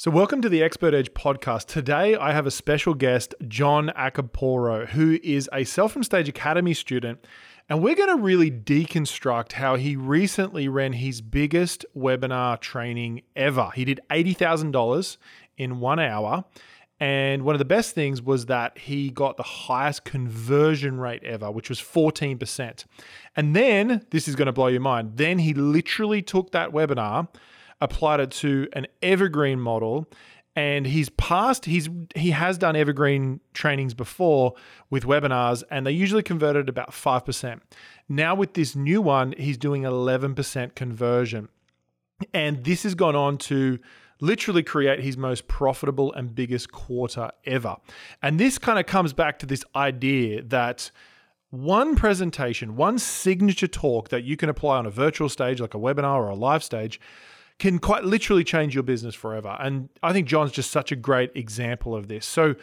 So, welcome to the Expert Edge podcast. Today, I have a special guest, John Acampora, who is a Sell from Stage Academy student. And we're going to really deconstruct how he recently ran his biggest webinar training ever. He did $80,000 in one hour. And one of the best things was that he got the highest conversion rate ever, which was 14%. And then, this is going to blow your mind, then he literally took that webinar applied it to an evergreen model and he's passed he's he has done evergreen trainings before with webinars and they usually converted about 5% now with this new one he's doing 11% conversion. And this has gone on to literally create his most profitable and biggest quarter ever. And this kind of comes back to this idea that one presentation one signature talk that you can apply on a virtual stage like a webinar or a live stage can quite literally change your business forever. And I think John's just such a great example of this. So,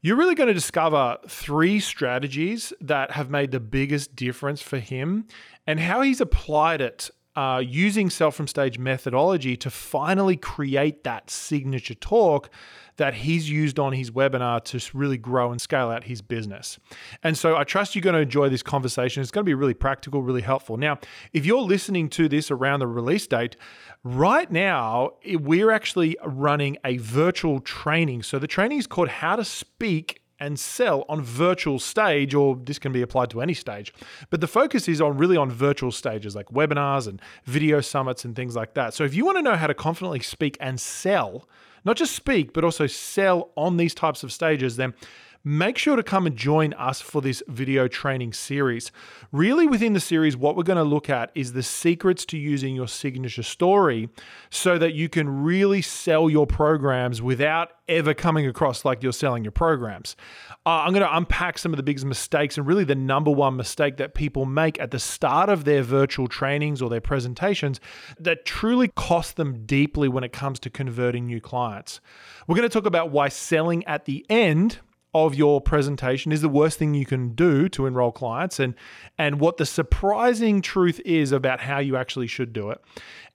you're really going to discover three strategies that have made the biggest difference for him and how he's applied it uh, using Sell from Stage methodology to finally create that signature talk that he's used on his webinar to really grow and scale out his business. And so I trust you're going to enjoy this conversation. It's going to be really practical, really helpful. Now, if you're listening to this around the release date, right now we're actually running a virtual training. So the training is called How to Speak and sell on virtual stage or this can be applied to any stage but the focus is on really on virtual stages like webinars and video summits and things like that. So if you want to know how to confidently speak and sell not just speak, but also sell on these types of stages, then make sure to come and join us for this video training series. Really, within the series, what we're going to look at is the secrets to using your signature story so that you can really sell your programs without ever coming across like you're selling your programs. Uh, I'm going to unpack some of the biggest mistakes and really the number one mistake that people make at the start of their virtual trainings or their presentations that truly cost them deeply when it comes to converting new clients. We're going to talk about why selling at the end of your presentation is the worst thing you can do to enroll clients and and what the surprising truth is about how you actually should do it.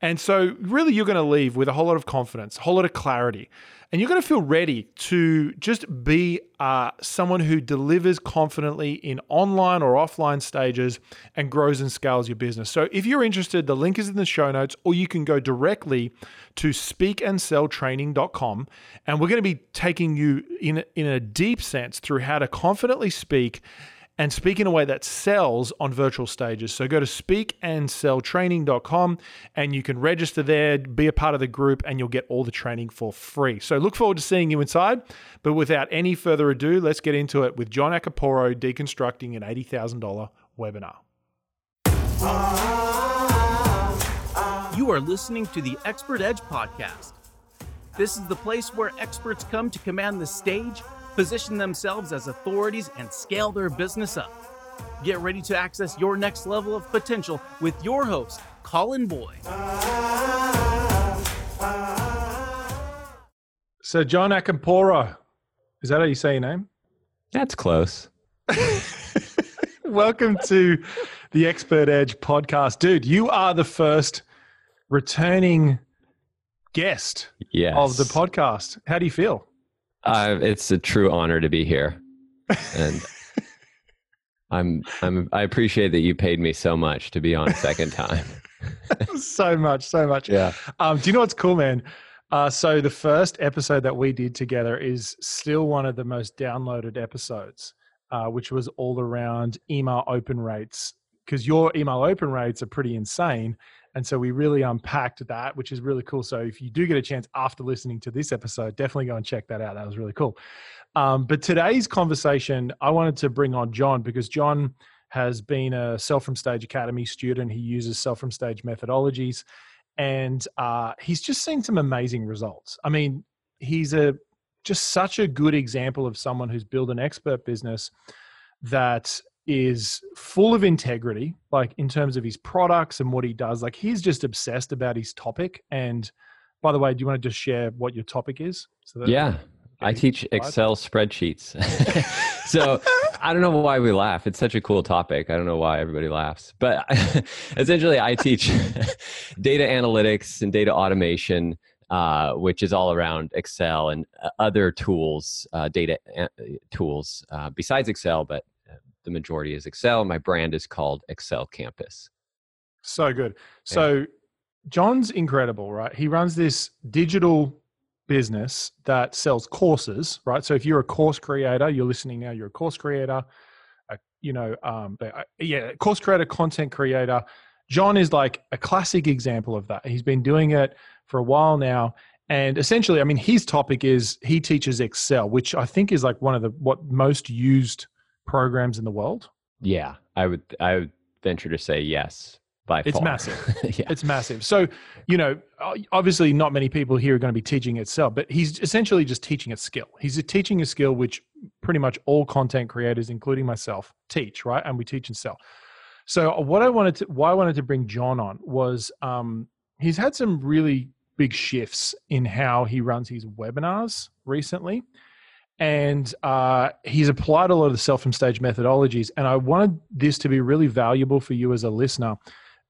And so really you're going to leave with a whole lot of confidence, a whole lot of clarity and you're going to feel ready to just be uh, someone who delivers confidently in online or offline stages and grows and scales your business. So, if you're interested, the link is in the show notes, or you can go directly to speakandselltraining.com. And we're going to be taking you in, in a deep sense through how to confidently speak and speak in a way that sells on virtual stages. So go to speakandselltraining.com and you can register there, be a part of the group, and you'll get all the training for free. So look forward to seeing you inside. But without any further ado, let's get into it with John Acampora deconstructing an $80,000 webinar. You are listening to the Expert Edge podcast. This is the place where experts come to command the stage position themselves as authorities, and scale their business up. Get ready to access your next level of potential with your host, Colin Boyd. So, John Acampora, is that how you say your name? That's close. Welcome to the Expert Edge podcast. Dude, you are the first returning guest yes. of the podcast. How do you feel? Uh, it's a true honor to be here, and I'm I'm I appreciate that you paid me so much to be on a second time. so much, so much. Yeah. Um, do you know what's cool, man? Uh, so the first episode that we did together is still one of the most downloaded episodes, uh, which was all around email open rates because your email open rates are pretty insane. And so we really unpacked that, which is really cool. So if you do get a chance after listening to this episode, definitely go and check that out. That was really cool. Um, but today's conversation, I wanted to bring on John because John has been a Sell from Stage Academy student. He uses Sell from Stage methodologies, and uh, he's just seen some amazing results. I mean, he's a just such a good example of someone who's built an expert business that is full of integrity, like in terms of his products and what he does. Like he's just obsessed about his topic. And by the way, do you want to just share what your topic is? So yeah, I teach Excel spreadsheets. so I don't know why we laugh. It's such a cool topic. I don't know why everybody laughs. But essentially, I teach data analytics and data automation uh, which is all around Excel and uh, other tools, uh, data uh, tools uh, besides Excel, but the majority is Excel. My brand is called Excel Campus. So good. So, yeah. John's incredible, right? He runs this digital business that sells courses, right? So, if you're a course creator, you're listening now, you're a course creator, a, you know, um, yeah, course creator, content creator. John is like a classic example of that. He's been doing it for a while now. And essentially, I mean, his topic is he teaches Excel, which I think is like one of the what most used programs in the world. Yeah, I would I would venture to say yes. By it's far. massive. yeah. It's massive. So, you know, obviously, not many people here are going to be teaching Excel, but he's essentially just teaching a skill. He's teaching a skill which pretty much all content creators, including myself, teach, right? And we teach and sell. So, what I wanted to, why I wanted to bring John on was um, he's had some really big shifts in how he runs his webinars recently. And uh, he's applied a lot of the Sell from Stage methodologies. And I wanted this to be really valuable for you as a listener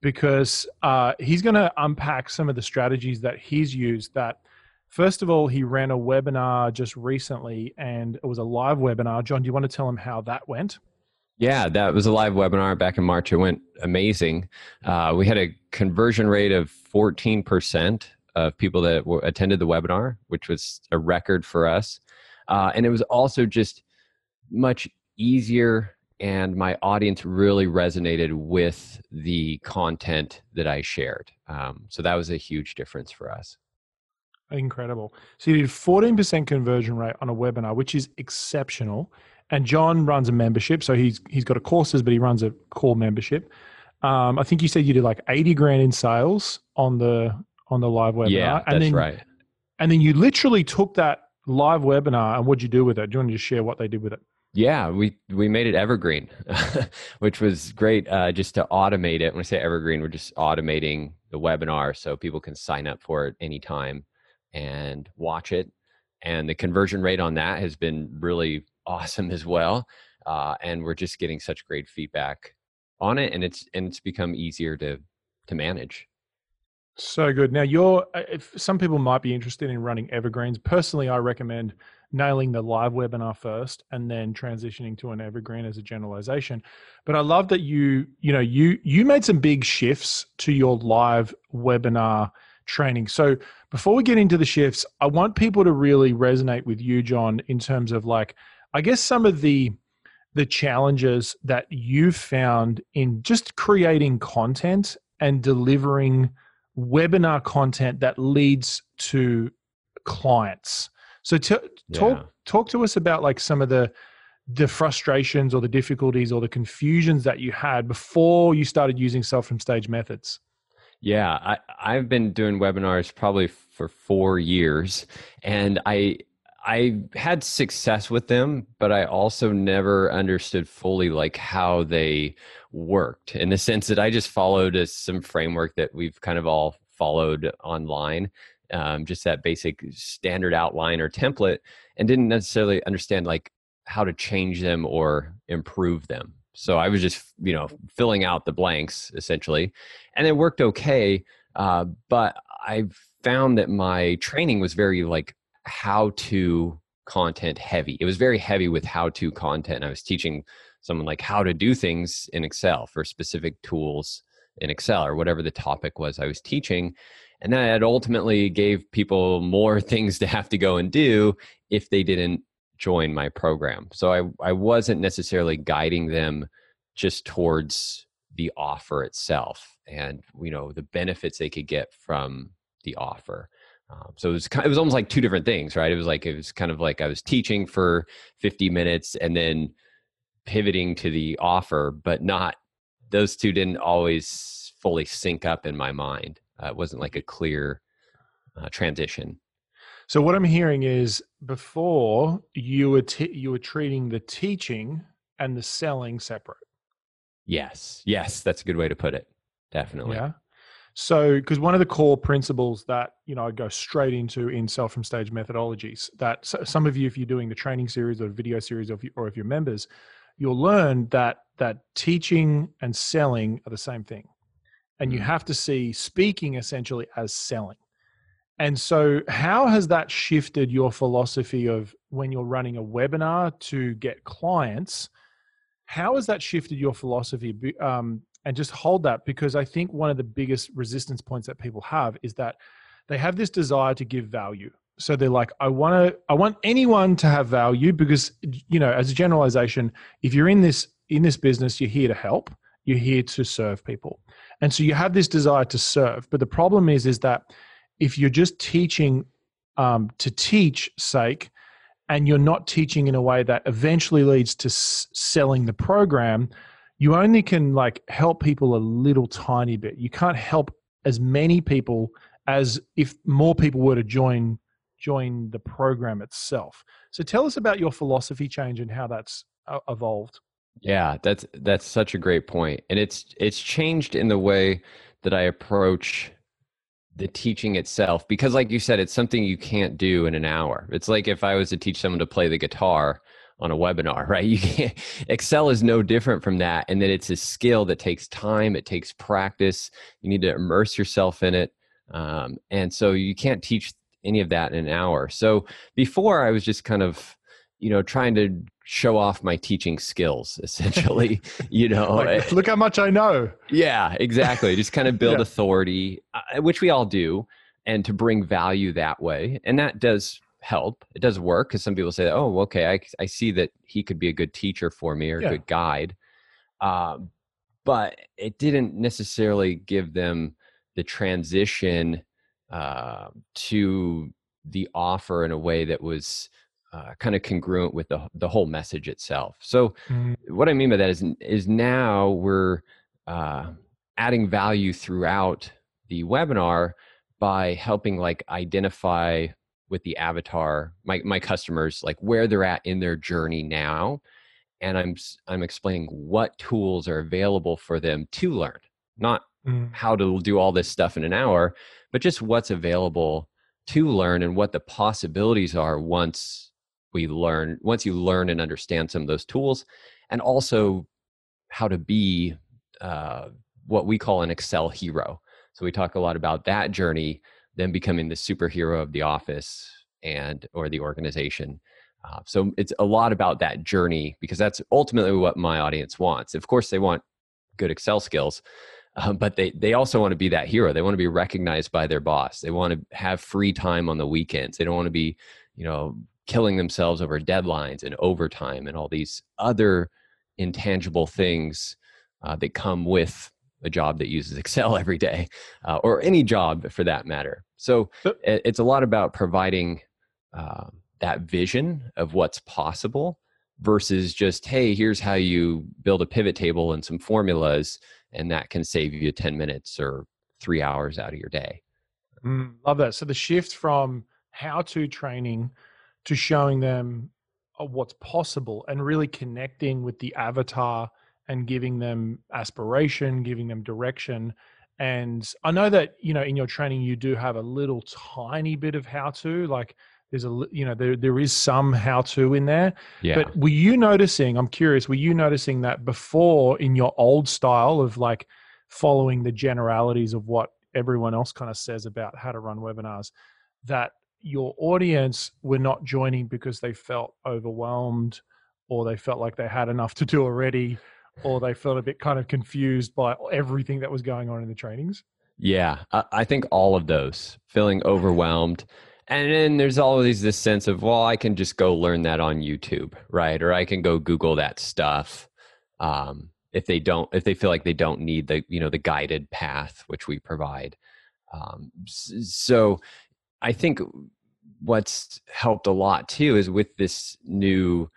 because uh, he's going to unpack some of the strategies that he's used that first of all he ran a webinar just recently and it was a live webinar john do you want to tell him how that went yeah that was a live webinar back in march it went amazing uh, we had a conversion rate of 14% of people that were, attended the webinar, which was a record for us. Uh, and it was also just much easier, and my audience really resonated with the content that I shared. Um, so that was a huge difference for us. Incredible. So you did 14% conversion rate on a webinar, which is exceptional. And John runs a membership, so he's he's got a courses, but he runs a core membership. Um, I think you said you did like 80 grand in sales on the on the live webinar. Yeah, and that's then, right. And then you literally took that live webinar and what'd you do with it? Do you want to just share what they did with it? Yeah, we we made it evergreen, which was great. Uh, just to automate it. When I say evergreen, we're just automating the webinar so people can sign up for it anytime and watch it. And the conversion rate on that has been really awesome as well. Uh, and we're just getting such great feedback on it, and it's and it's become easier to to manage. So good. Now, you're, uh, if some people might be interested in running evergreens. Personally, I recommend nailing the live webinar first and then transitioning to an evergreen as a generalization. But I love that you, you know, you you made some big shifts to your live webinar training. So before we get into the shifts, I want people to really resonate with you, John, in terms of like, I guess some of the the challenges that you've found in just creating content and delivering webinar content that leads to clients. So t- talk yeah. talk to us about like some of the the frustrations or the difficulties or the confusions that you had before you started using Sell from Stage methods. Yeah, I, I've been doing webinars probably for four years, and I I had success with them, but I also never understood fully like how they worked in the sense that I just followed a, some framework that we've kind of all followed online, um, just that basic standard outline or template, and didn't necessarily understand like how to change them or improve them. So I was just you know filling out the blanks essentially, and it worked okay. Uh, but I found that my training was very like how to content heavy. It was very heavy with how to content. I was teaching someone like how to do things in Excel for specific tools in Excel or whatever the topic was I was teaching. And that ultimately gave people more things to have to go and do if they didn't join my program. So I, I wasn't necessarily guiding them just towards the offer itself and you know the benefits they could get from the offer. Um, so it was kind, it was almost like two different things, right? It was like it was kind of like I was teaching for 50 minutes and then pivoting to the offer, but not those two didn't always fully sync up in my mind. Uh, it wasn't like a clear uh, transition. So what I'm hearing is before you were t- you were treating the teaching and the selling separate. Yes, yes, that's a good way to put it. Definitely. Yeah. So, because one of the core principles that you know I go straight into in Sell from Stage methodologies that some of you, if you're doing the training series or video series, or or if you're members, you'll learn that that teaching and selling are the same thing, and you mm. have to see speaking essentially as selling. And so, how has that shifted your philosophy of when you're running a webinar to get clients? How has that shifted your philosophy? Um, and just hold that because I think one of the biggest resistance points that people have is that they have this desire to give value. So they're like, I want to, I want anyone to have value because, you know, as a generalization, if you're in this in this business, you're here to help, you're here to serve people, and so you have this desire to serve. But the problem is, is that if you're just teaching um, to teach sake, and you're not teaching in a way that eventually leads to s- selling the program, you only can like help people a little tiny bit. You can't help as many people as if more people were to join join the program itself. So tell us about your philosophy change and how that's uh, evolved. Yeah, that's that's such a great point. And it's it's changed in the way that I approach the teaching itself because like you said it's something you can't do in an hour. It's like if I was to teach someone to play the guitar on a webinar, right? You can't Excel is no different from that and that it's a skill that takes time, it takes practice. You need to immerse yourself in it. Um, and so you can't teach any of that in an hour. So before I was just kind of, you know, trying to show off my teaching skills essentially, you know. like, eh look how much I know. Yeah, exactly. just kind of build yeah. authority, uh, which we all do, and to bring value that way. And that does help. It does work because some people say, oh, okay, I, I see that he could be a good teacher for me or a yeah. good guide. Um, but it didn't necessarily give them the transition uh, to the offer in a way that was uh, kind of congruent with the the whole message itself. So, mm. what I mean by that is is now we're uh, adding value throughout the webinar by helping like identify with the avatar my my customers like where they're at in their journey now and i'm i'm explaining what tools are available for them to learn not mm. how to do all this stuff in an hour but just what's available to learn and what the possibilities are once we learn once you learn and understand some of those tools and also how to be uh, what we call an excel hero so we talk a lot about that journey then becoming the superhero of the office and or the organization uh, so it's a lot about that journey because that's ultimately what my audience wants of course they want good excel skills um, but they they also want to be that hero. They want to be recognized by their boss. They want to have free time on the weekends. They don't want to be, you know, killing themselves over deadlines and overtime and all these other intangible things uh, that come with a job that uses Excel every day, uh, or any job for that matter. So it's a lot about providing uh, that vision of what's possible versus just, hey, here's how you build a pivot table and some formulas and that can save you 10 minutes or three hours out of your day. Mm, love that. So the shift from how to training to showing them uh, what's possible and really connecting with the avatar and giving them aspiration giving them direction. And i know that you know in your training you do have a little tiny bit of how to like there's a you know there there is some how to in there. Yeah. but were you noticing i'm curious were you noticing that before in your old style of like following the generalities of what everyone else kind of says about how to run webinars that your audience were not joining because they felt overwhelmed or they felt like they had enough to do already or they felt a bit kind of confused by everything that was going on in the trainings? Yeah i think all of those feeling overwhelmed. And then there's always this sense of well i can just go learn that on youtube right? Or i can go google that stuff um, if they don't if they feel like they don't need the you know the guided path which we provide. Um, so i think what's helped a lot too is with this new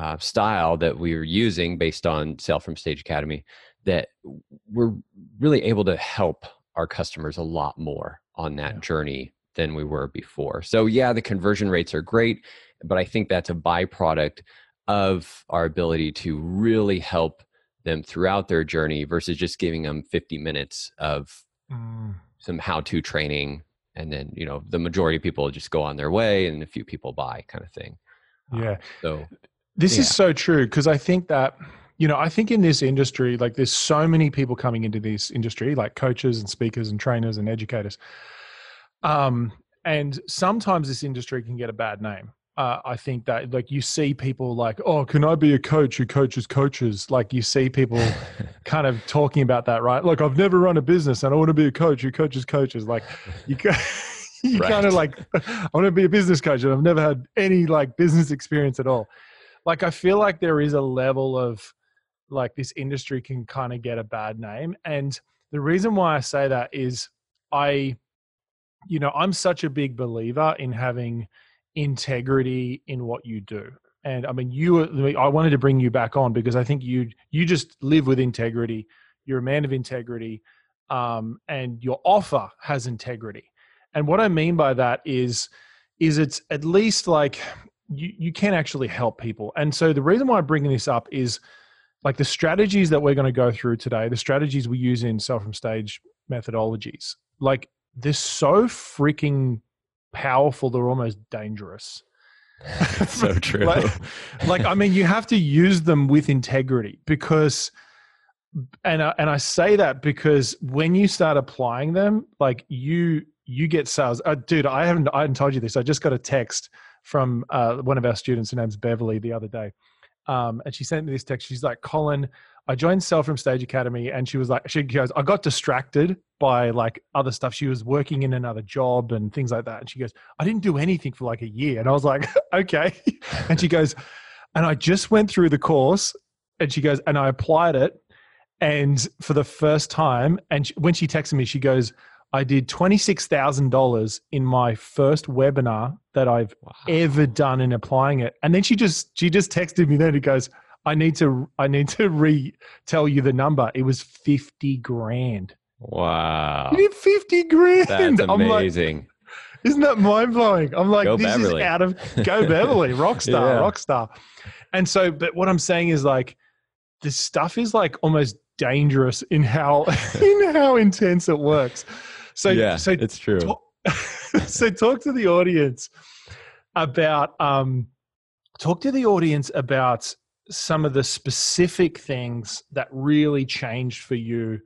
uh, style that we are using based on Sell from Stage Academy that we're really able to help our customers a lot more on that yeah. journey than we were before. So yeah, the conversion rates are great, but I think that's a byproduct of our ability to really help them throughout their journey versus just giving them 50 minutes of mm. some how-to training and then you know the majority of people just go on their way and a few people buy kind of thing yeah um, so this yeah. is so true because i think that you know i think in this industry like there's so many people coming into this industry like coaches and speakers and trainers and educators um, And sometimes this industry can get a bad name. Uh, I think that like you see people like, oh, can I be a coach who coaches coaches? Like you see people kind of talking about that, right? Like I've never run a business and I want to be a coach who coaches coaches. Like you, you right. kind of like, I want to be a business coach and I've never had any like business experience at all. Like I feel like there is a level of like this industry can kind of get a bad name. And the reason why I say that is I, you know, I'm such a big believer in having integrity in what you do. And I mean, you, I wanted to bring you back on because I think you, you just live with integrity. You're a man of integrity. Um, and your offer has integrity. And what I mean by that is, is it's at least like you, you can actually help people. And so the reason why I'm bringing this up is like the strategies that we're going to go through today, the strategies we use in Sell from Stage methodologies, like they're so freaking powerful, they're almost dangerous. so true. like, like, I mean, you have to use them with integrity because, and I, and I say that because when you start applying them, like you you get sales. Uh, dude, I haven't I haven't told you this. I just got a text from uh, one of our students. Her name's Beverly the other day, um, and she sent me this text. She's like, Colin, I joined Sell from Stage Academy, and she was like, she goes, I got distracted by like other stuff. She was working in another job and things like that. And she goes, I didn't do anything for like a year. And I was like, okay. And she goes, and I just went through the course, and she goes, and I applied it, and for the first time, and she, when she texted me, she goes, I did $26,000 in my first webinar that I've wow. ever done in applying it. And then she just she just texted me then it goes, I need to I need to re tell you the number. It was 50 grand. Wow. You did 50 grand. That's amazing. Like, isn't that mind blowing? I'm like, go this Beverly. is out of go Beverly, rock star, yeah. rock star. And so, but what I'm saying is like, this stuff is like almost dangerous in how in how intense it works. So yeah, so it's true. Talk, so talk to the audience about um, talk to the audience about some of the specific things that really changed for you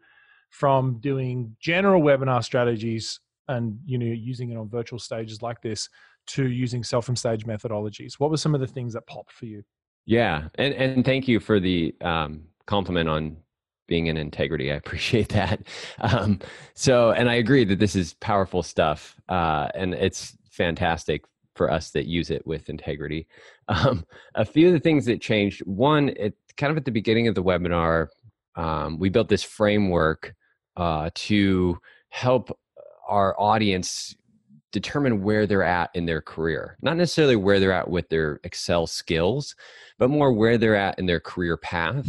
from doing general webinar strategies and you know using it on virtual stages like this to using Sell from Stage methodologies what were some of the things that popped for you yeah and and thank you for the um, compliment on being in integrity. I appreciate that. Um, so, and I agree that this is powerful stuff, uh, and it's fantastic for us that use it with integrity. Um, a few of the things that changed. One, it kind of at the beginning of the webinar, um, we built this framework uh, to help our audience determine where they're at in their career. Not necessarily where they're at with their Excel skills, but more where they're at in their career path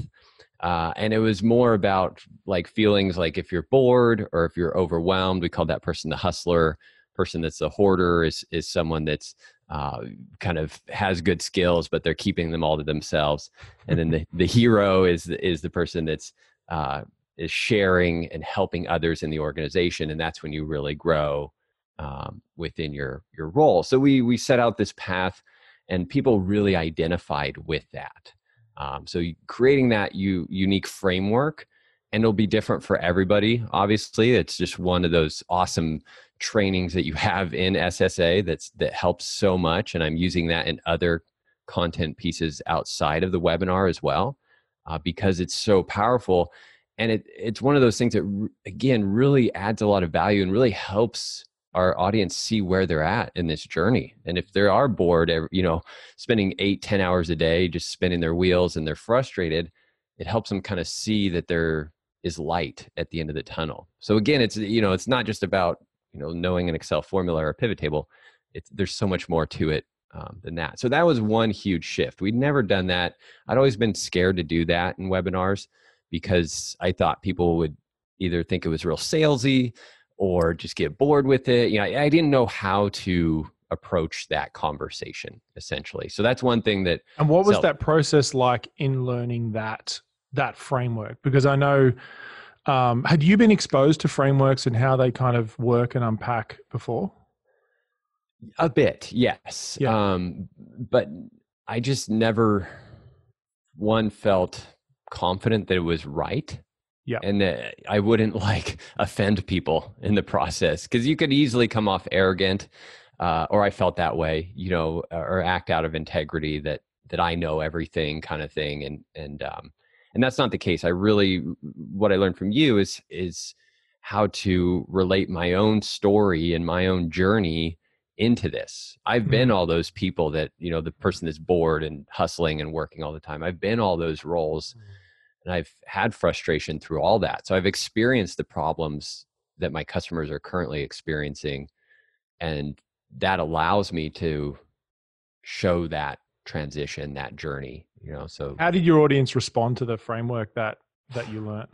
uh, and it was more about like feelings like if you're bored or if you're overwhelmed we call that person the hustler person that's a hoarder is is someone that's uh, kind of has good skills but they're keeping them all to themselves. And then the, the hero is is the person that's uh, is sharing and helping others in the organization and that's when you really grow um, within your your role. So we we set out this path and people really identified with that um, so creating that unique framework, and it'll be different for everybody. Obviously, it's just one of those awesome trainings that you have in SSA that's that helps so much, and I'm using that in other content pieces outside of the webinar as well, uh, because it's so powerful. And it, it's one of those things that, again, really adds a lot of value and really helps our audience see where they're at in this journey. And if they are bored you know spending eight ten hours a day just spinning their wheels and they're frustrated it helps them kind of see that there is light at the end of the tunnel. So again it's you know it's not just about you know knowing an excel formula or a pivot table. It's there's so much more to it um, than that. So that was one huge shift. We'd never done that. I'd always been scared to do that in webinars because i thought people would either think it was real salesy or just get bored with it. You know, I didn't know how to approach that conversation essentially. So that's one thing that And what was that process like in learning that that framework? Because I know um, had you been exposed to frameworks and how they kind of work and unpack before? A bit, yes. Yeah. Um, but I just never one felt confident that it was right Yeah. And that I wouldn't like offend people in the process because you could easily come off arrogant, uh, or I felt that way, you know, or act out of integrity that that I know everything kind of thing. And and um, and that's not the case. I really what I learned from you is is how to relate my own story and my own journey into this. I've mm-hmm. been all those people that, you know, the person that's bored and hustling and working all the time. I've been all those roles mm-hmm. And I've had frustration through all that. So I've experienced the problems that my customers are currently experiencing and that allows me to show that transition, that journey, you know. So How did your audience respond to the framework that that you learned?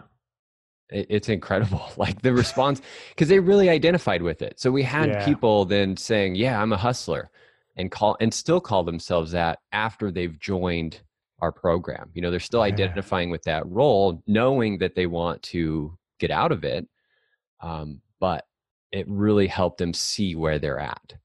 it's incredible like the response because they really identified with it so we had yeah. people then saying yeah i'm a hustler and call and still call themselves that after they've joined our program. You know they're still identifying with that role knowing that they want to get out of it um, but it really helped them see where they're at.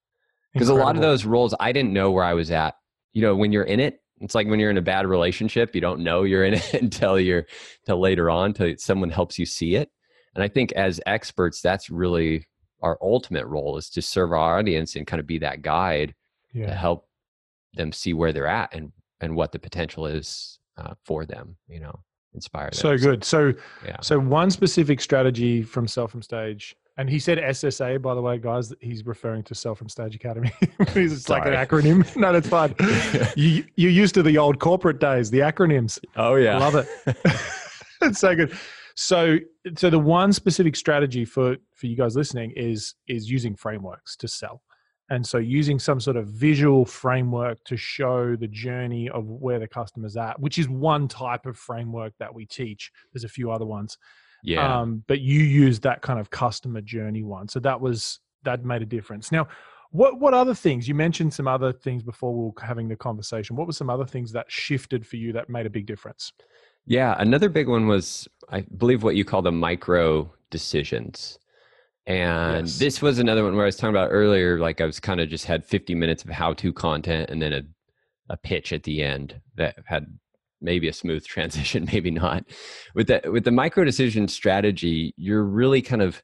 Because a lot of those roles i didn't know where i was at. You know when you're in it it's like when you're in a bad relationship, you don't know you're in it until you're until later on, till someone helps you see it. And I think as experts, that's really our ultimate role is to serve our audience and kind of be that guide yeah. to help them see where they're at and and what the potential is uh, for them. You know, inspire them. So good. So yeah. So one specific strategy from Sell from Stage and he said SSA, by the way, guys. He's referring to Sell from Stage Academy. it's like an acronym. No, that's fine. you, you're used to the old corporate days, the acronyms. Oh yeah, I love it. it's so good. So, so the one specific strategy for for you guys listening is is using frameworks to sell, and so using some sort of visual framework to show the journey of where the customer's at, which is one type of framework that we teach. There's a few other ones yeah. Um, but you used that kind of customer journey one. So that was that made a difference. Now, what what other things? You mentioned some other things before we were having the conversation. What were some other things that shifted for you that made a big difference? Yeah, another big one was I believe what you call the micro decisions. And yes. this was another one where I was talking about earlier, like I was kind of just had 50 minutes of how to content and then a, a pitch at the end that had maybe a smooth transition, maybe not. With the with the micro decision strategy, you're really kind of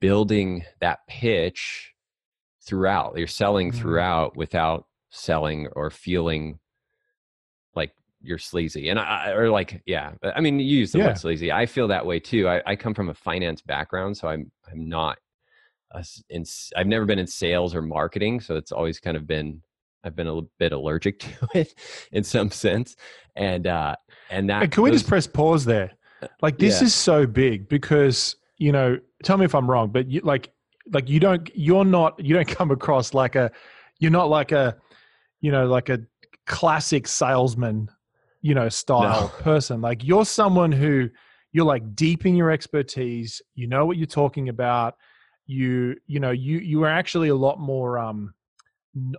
building that pitch throughout. You're selling mm-hmm. throughout without selling or feeling like you're sleazy. And I or like, yeah. I mean, you use the yeah. word sleazy. I feel that way too. I, I come from a finance background, so I'm I'm not a, in, I've never been in sales or marketing, so it's always kind of been I've been a bit allergic to it in some sense, and uh, and that. And can we just press pause there? Uh, like this yeah. is so big because you know. Tell me if I'm wrong, but you, like like you don't you're not you don't come across like a you're not like a you know like a classic salesman you know style no. person. Like you're someone who you're like deep in your expertise. You know what you're talking about. You you know you you are actually a lot more um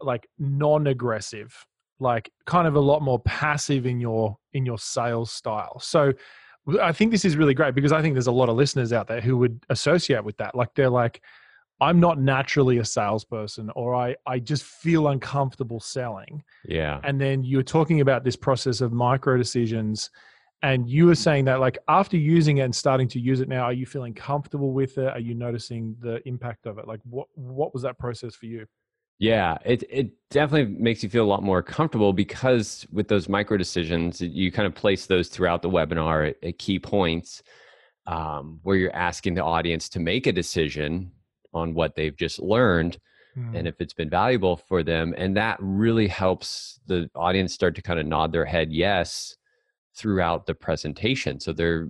like non-aggressive like kind of a lot more passive in your in your sales style. So i think this is really great because i think there's a lot of listeners out there who would associate with that. Like they're like i'm not naturally a salesperson or i i just feel uncomfortable selling. Yeah. And then you're talking about this process of micro decisions and you were saying that like after using it and starting to use it now are you feeling comfortable with it? Are you noticing the impact of it? Like what what was that process for you? Yeah, it it definitely makes you feel a lot more comfortable because with those micro decisions, you kind of place those throughout the webinar at, at key points um, where you're asking the audience to make a decision on what they've just learned mm. and if it's been valuable for them. And that really helps the audience start to kind of nod their head yes throughout the presentation. So they're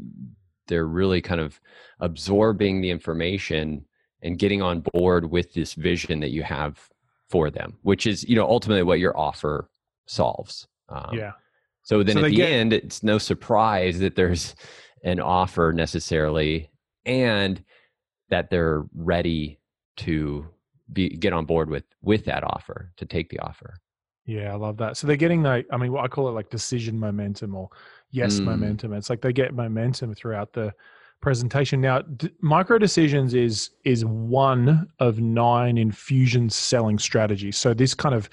they're really kind of absorbing the information and getting on board with this vision that you have for them, which is you know ultimately what your offer solves. Um, yeah. So then so at the get- end, it's no surprise that there's an offer necessarily, and that they're ready to be get on board with with that offer to take the offer. Yeah, I love that. So they're getting like I mean, I call it like decision momentum or yes mm. momentum. It's like they get momentum throughout the presentation. Now, d- micro decisions is is one of nine infusion selling strategies. So this kind of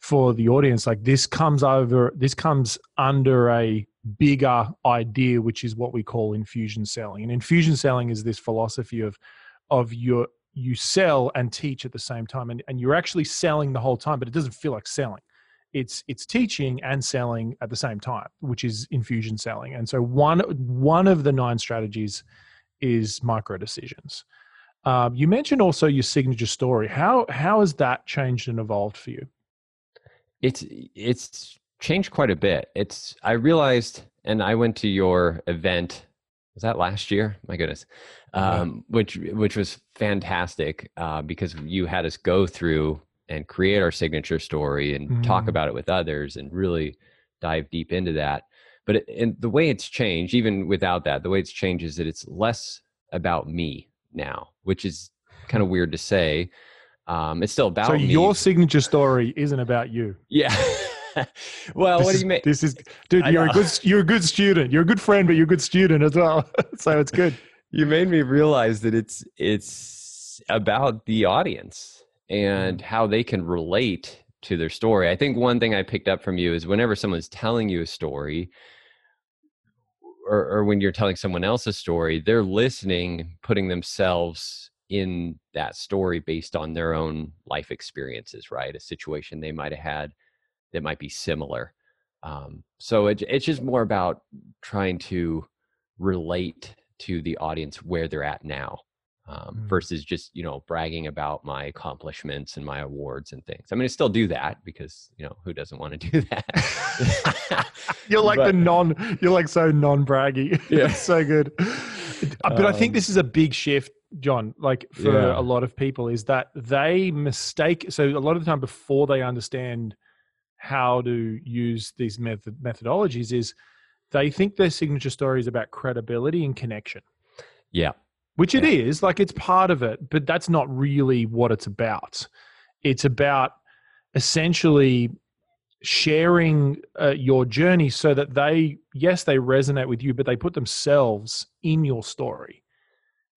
for the audience, like this comes over, this comes under a bigger idea, which is what we call infusion selling. And infusion selling is this philosophy of of your you sell and teach at the same time, and, and you're actually selling the whole time, but it doesn't feel like selling. It's it's teaching and selling at the same time, which is infusion selling. And so one one of the nine strategies is micro decisions. Um, you mentioned also your signature story. How how has that changed and evolved for you? It's it's changed quite a bit. It's I realized, and I went to your event. Was that last year? My goodness, um, which which was fantastic uh, because you had us go through and create our signature story and mm. talk about it with others and really dive deep into that. But it, the way it's changed, even without that, the way it's changed is that it's less about me now, which is kind of weird to say. Um, it's still about so me. your signature story isn't about you. Yeah. well, this what do you mean? This is, dude. You're a good. You're a good student. You're a good friend, but you're a good student as well. so it's good. You made me realize that it's it's about the audience and how they can relate to their story. I think one thing I picked up from you is whenever someone's telling you a story, or, or when you're telling someone else a story, they're listening, putting themselves in that story based on their own life experiences, right? A situation they might have had that might be similar. Um, so it, it's just more about trying to relate to the audience where they're at now um, mm. versus just you know bragging about my accomplishments and my awards and things. I mean, I still do that because you know who doesn't want to do that. you're like but, the non. You're like so non-braggy. Yeah, so good. But um, I think um this is a big shift, John. Like for yeah. a lot of people, is that they mistake. So a lot of the time, before they understand how to use these method methodologies, is they think their signature story is about credibility and connection. Yeah. Which it is like it's part of it but that's not really what it's about. It's about essentially sharing uh, your journey so that they yes they resonate with you but they put themselves in your story.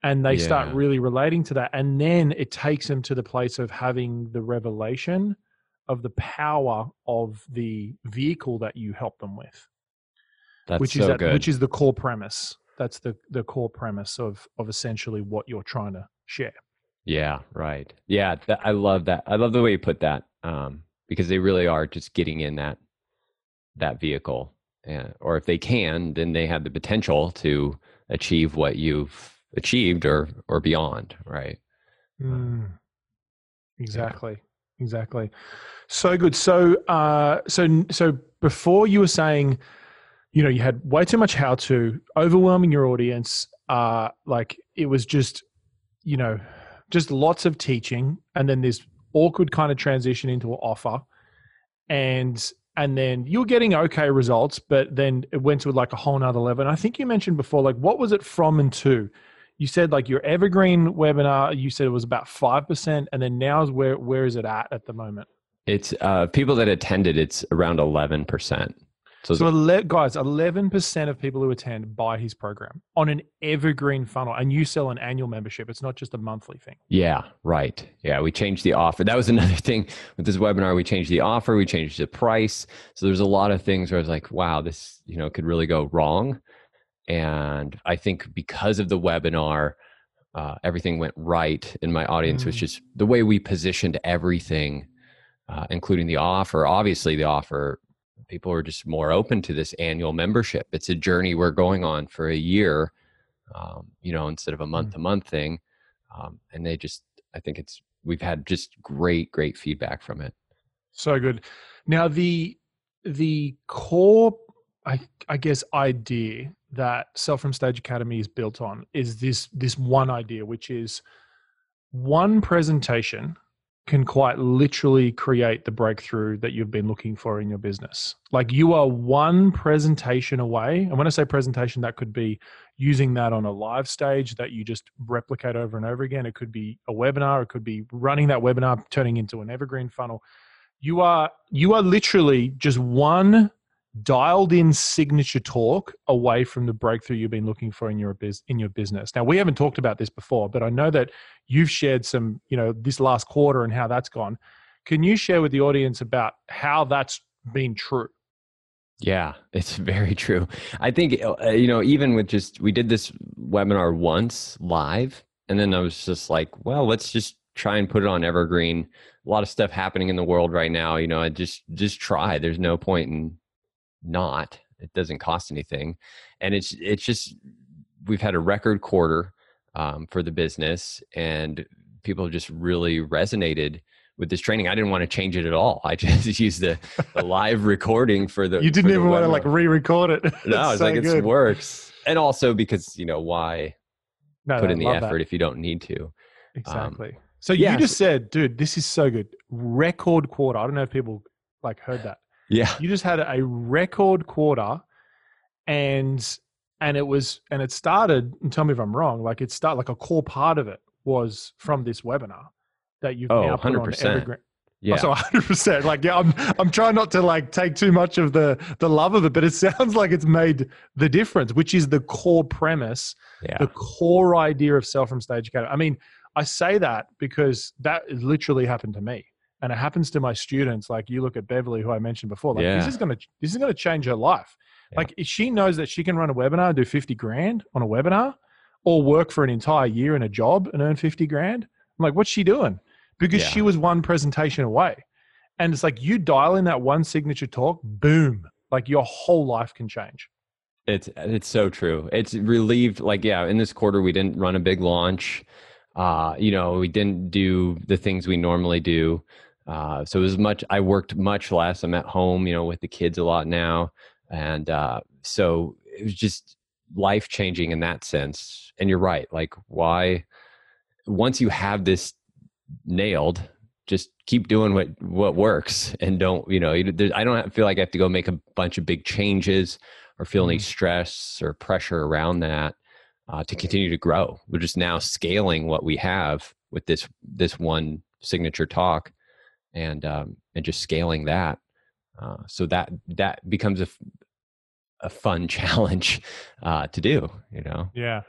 And they yeah. start really relating to that. And then it takes them to the place of having the revelation of the power of the vehicle that you help them with. That's which so is that, good. which is the core premise. That's the the core premise of of essentially what you're trying to share. Yeah right. Yeah th- i love that. I love the way you put that um, because they really are just getting in that that vehicle and, or if they can then they have the potential to achieve what you've achieved or or beyond right? Mm, exactly. yeah. Exactly so good so uh so so before you were saying you know, you had way too much how to, overwhelming your audience. Uh, like it was just, you know, just lots of teaching, and then this awkward kind of transition into an offer, and and then you were getting okay results, but then it went to like a whole nother level. And I think you mentioned before, like what was it from and to? You said like your evergreen webinar, you said it was about five percent, and then now is where where is it at at the moment? It's uh, people that attended. It's around eleven percent. So, so ele- guys, eleven percent of people who attend buy his program on an evergreen funnel, and you sell an annual membership. It's not just a monthly thing. Yeah, right. Yeah, we changed the offer. That was another thing with this webinar. We changed the offer. We changed the price. So there's a lot of things where I was like, wow, this you know could really go wrong. And I think because of the webinar, uh, everything went right, in my audience mm. was just the way we positioned everything, uh, including the offer. Obviously, the offer people are just more open to this annual membership. It's a journey we're going on for a year, um, you know, instead of a month to month thing. Um, and they just, I think it's, we've had just great, great feedback from it. So good. Now the, the core, I, I guess, idea that Sell from Stage Academy is built on is this, this one idea, which is one presentation can quite literally create the breakthrough that you've been looking for in your business. Like you are one presentation away. And when I say presentation, that could be using that on a live stage that you just replicate over and over again. It could be a webinar, it could be running that webinar, turning into an evergreen funnel. You are you are literally just one dialed in signature talk away from the breakthrough you've been looking for in your biz, in your business. Now we haven't talked about this before, but I know that you've shared some, you know, this last quarter and how that's gone. Can you share with the audience about how that's been true? Yeah, it's very true. I think uh, you know, even with just we did this webinar once live, and then I was just like, well, let's just try and put it on Evergreen. A lot of stuff happening in the world right now. You know, I just just try. There's no point in not. It doesn't cost anything, and it's it's just we've had a record quarter um, for the business, and people have just really resonated with this training. I didn't want to change it at all. I just used the, the live recording for the. You didn't even want to like re-record it. No, it's so like it works, and also because you know why no, put no, in the effort that. if you don't need to. Um, exactly. Um, so yeah, you just said, dude, this is so good. Record quarter. I don't know if people like heard that. Yeah. You just had a record quarter, and and it was and it started. And tell me if I'm wrong. Like it started like a core part of it was from this webinar that you've oh, now put 100%. on Evergreen. Yeah. Oh, so 100%. Like, yeah, I'm, I'm trying not to like take too much of the, the love of it, but it sounds like it's made the difference, which is the core premise, yeah. the core idea of Sell from Stage Academy. I mean, I say that because that literally happened to me. And it happens to my students. Like you look at Beverly, who I mentioned before, like yeah. this is going to, this is going to change her life. Yeah. Like she knows that she can run a webinar and do 50 grand on a webinar or work for an entire year in a job and earn 50 grand. I'm like, what's she doing? because yeah. she was one presentation away. And it's like you dial in that one signature talk, boom, like your whole life can change. It's it's so true. It's relieved. Like yeah, in this quarter we didn't run a big launch. Uh, you know, we didn't do the things we normally do. Uh, so it was much. I worked much less. I'm at home, you know, with the kids a lot now, and uh, so it was just life changing in that sense. And you're right. Like why? Once you have this nailed just keep doing what what works and don't you know i don't feel like i have to go make a bunch of big changes or feel any mm-hmm. stress or pressure around that uh, to continue to grow we're just now scaling what we have with this this one signature talk and um, and just scaling that uh, so that that becomes a a fun challenge uh, to do you know yeah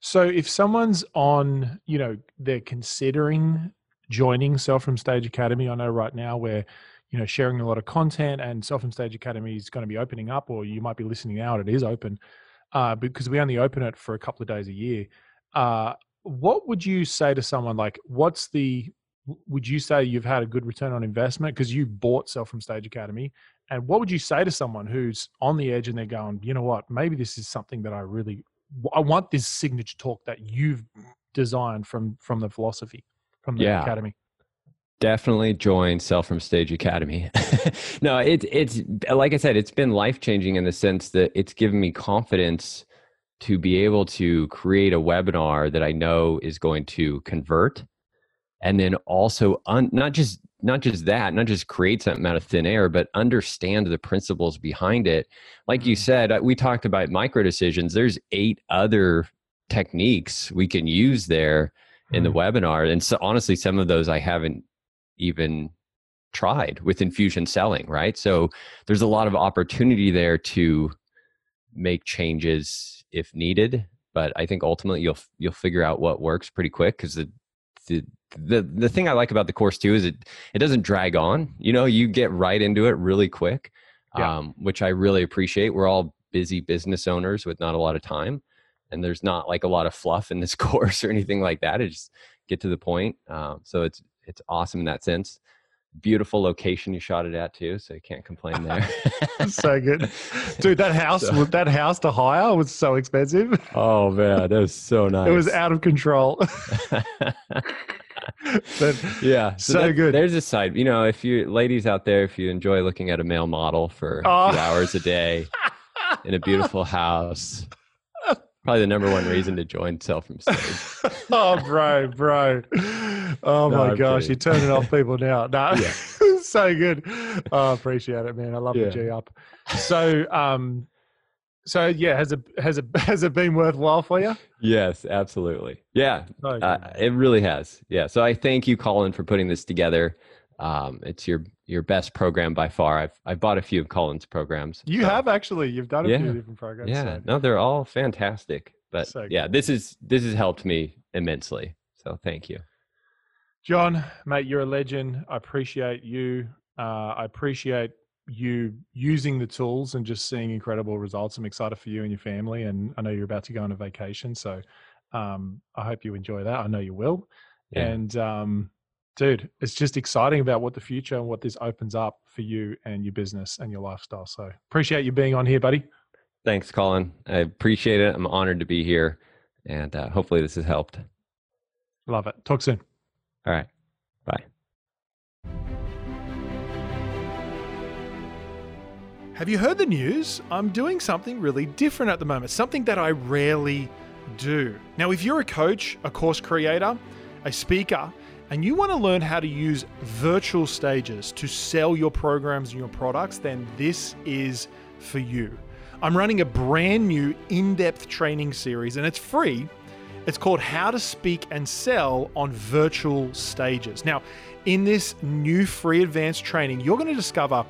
so if someone's on you know they're considering joining Sell from Stage Academy. I know right now we're you know sharing a lot of content, and Sell from Stage Academy is going to be opening up, or you might be listening and it is open uh, because we only open it for a couple of days a year. Uh, what would you say to someone like, what's the would you say you've had a good return on investment because you bought Sell from Stage Academy? And what would you say to someone who's on the edge and they're going, you know what, maybe this is something that I really I want this signature talk that you've designed from from the philosophy from the yeah. academy? Definitely join Sell from Stage Academy. no, it's it's like I said, it's been life changing in the sense that it's given me confidence to be able to create a webinar that I know is going to convert, and then also un, not just not just that, not just create something out of thin air, but understand the principles behind it. Like you mm-hmm. said, uh, we talked about micro decisions. There's eight other techniques we can use there in the mm-hmm. webinar. And so honestly, some of those I haven't even tried with infusion selling, right? So there's a lot of opportunity there to make changes if needed. But I think ultimately you'll you'll figure out what works pretty quick because the, the the the thing I like about the course too is it it doesn't drag on. You know, you get right into it really quick, yeah. um, which I really appreciate. We're all busy business owners with not a lot of time and there's not like a lot of fluff in this course or anything like that. It just get to the point. Um, so it's it's awesome in that sense. Beautiful location you shot it at too, so you can't complain there. so good, dude. That house, so, that house to hire was so expensive. Oh man, that was so nice. It was out of control. but yeah, so, so good. There's a side, you know, if you ladies out there, if you enjoy looking at a male model for oh. a few oh. hours a day in a beautiful house, Probably the number one reason to join Sell from Stage. oh, bro, bro. Oh no, my I'm gosh, you're turning off people now. No, yeah. so good. Oh, appreciate it, man. I love yeah. the G up. So, um, so yeah, has it has it has it been worthwhile for you? Yes, absolutely. Yeah, uh, it really has. Yeah. So I thank you, Colin, for putting this together. Um, it's your your best program by far. I've I've bought a few of Colin's programs. You so. have actually. You've done a yeah. few different programs. Yeah, so. no, they're all fantastic. But so yeah, this is this has helped me immensely. So thank you, John, mate. You're a legend. I appreciate you. Uh, I appreciate you using the tools and just seeing incredible results. I'm excited for you and your family, and I know you're about to go on a vacation, so um, I hope you enjoy that. I know you will. Yeah. And um, dude, it's just exciting about what the future and what this opens up for you and your business and your lifestyle. So appreciate you being on here, buddy. Thanks, Colin. I appreciate it. I'm honored to be here, and uh, hopefully this has helped. Love it. Talk soon. All right. Bye. Have you heard the news? I'm doing something really different at the moment, something that I rarely do. Now, if you're a coach, a course creator, a speaker, and you want to learn how to use virtual stages to sell your programs and your products, then this is for you. I'm running a brand new in depth training series and it's free. It's called How to Speak and Sell on Virtual Stages. Now, in this new free advanced training, you're going to discover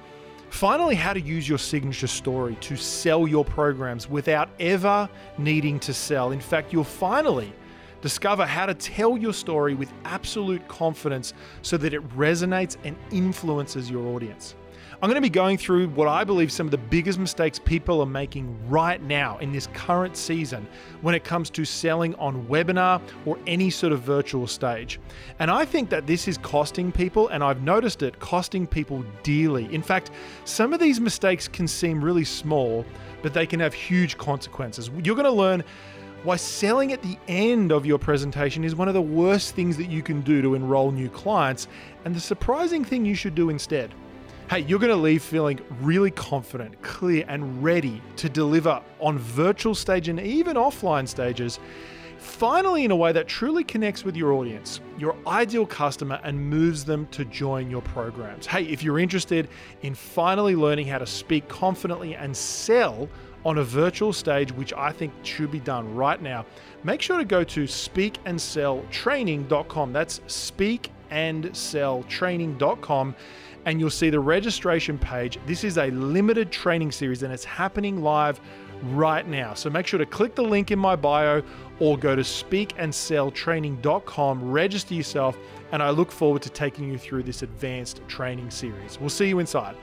finally how to use your signature story to sell your programs without ever needing to sell. In fact, you'll finally Discover how to tell your story with absolute confidence so that it resonates and influences your audience. I'm going to be going through what I believe some of the biggest mistakes people are making right now in this current season when it comes to selling on webinar or any sort of virtual stage. And I think that this is costing people, and I've noticed it costing people dearly. In fact, some of these mistakes can seem really small, but they can have huge consequences. You're going to learn why selling at the end of your presentation is one of the worst things that you can do to enroll new clients, and the surprising thing you should do instead. Hey, you're going to leave feeling really confident, clear, and ready to deliver on virtual stage and even offline stages. Finally, in a way that truly connects with your audience, your ideal customer, and moves them to join your programs. Hey, if you're interested in finally learning how to speak confidently and sell on a virtual stage, which I think should be done right now, make sure to go to speakandselltraining.com. That's speakandselltraining.com and you'll see the registration page. This is a limited training series and it's happening live right now. So make sure to click the link in my bio or go to speakandselltraining.com, register yourself, and I look forward to taking you through this advanced training series. We'll see you inside.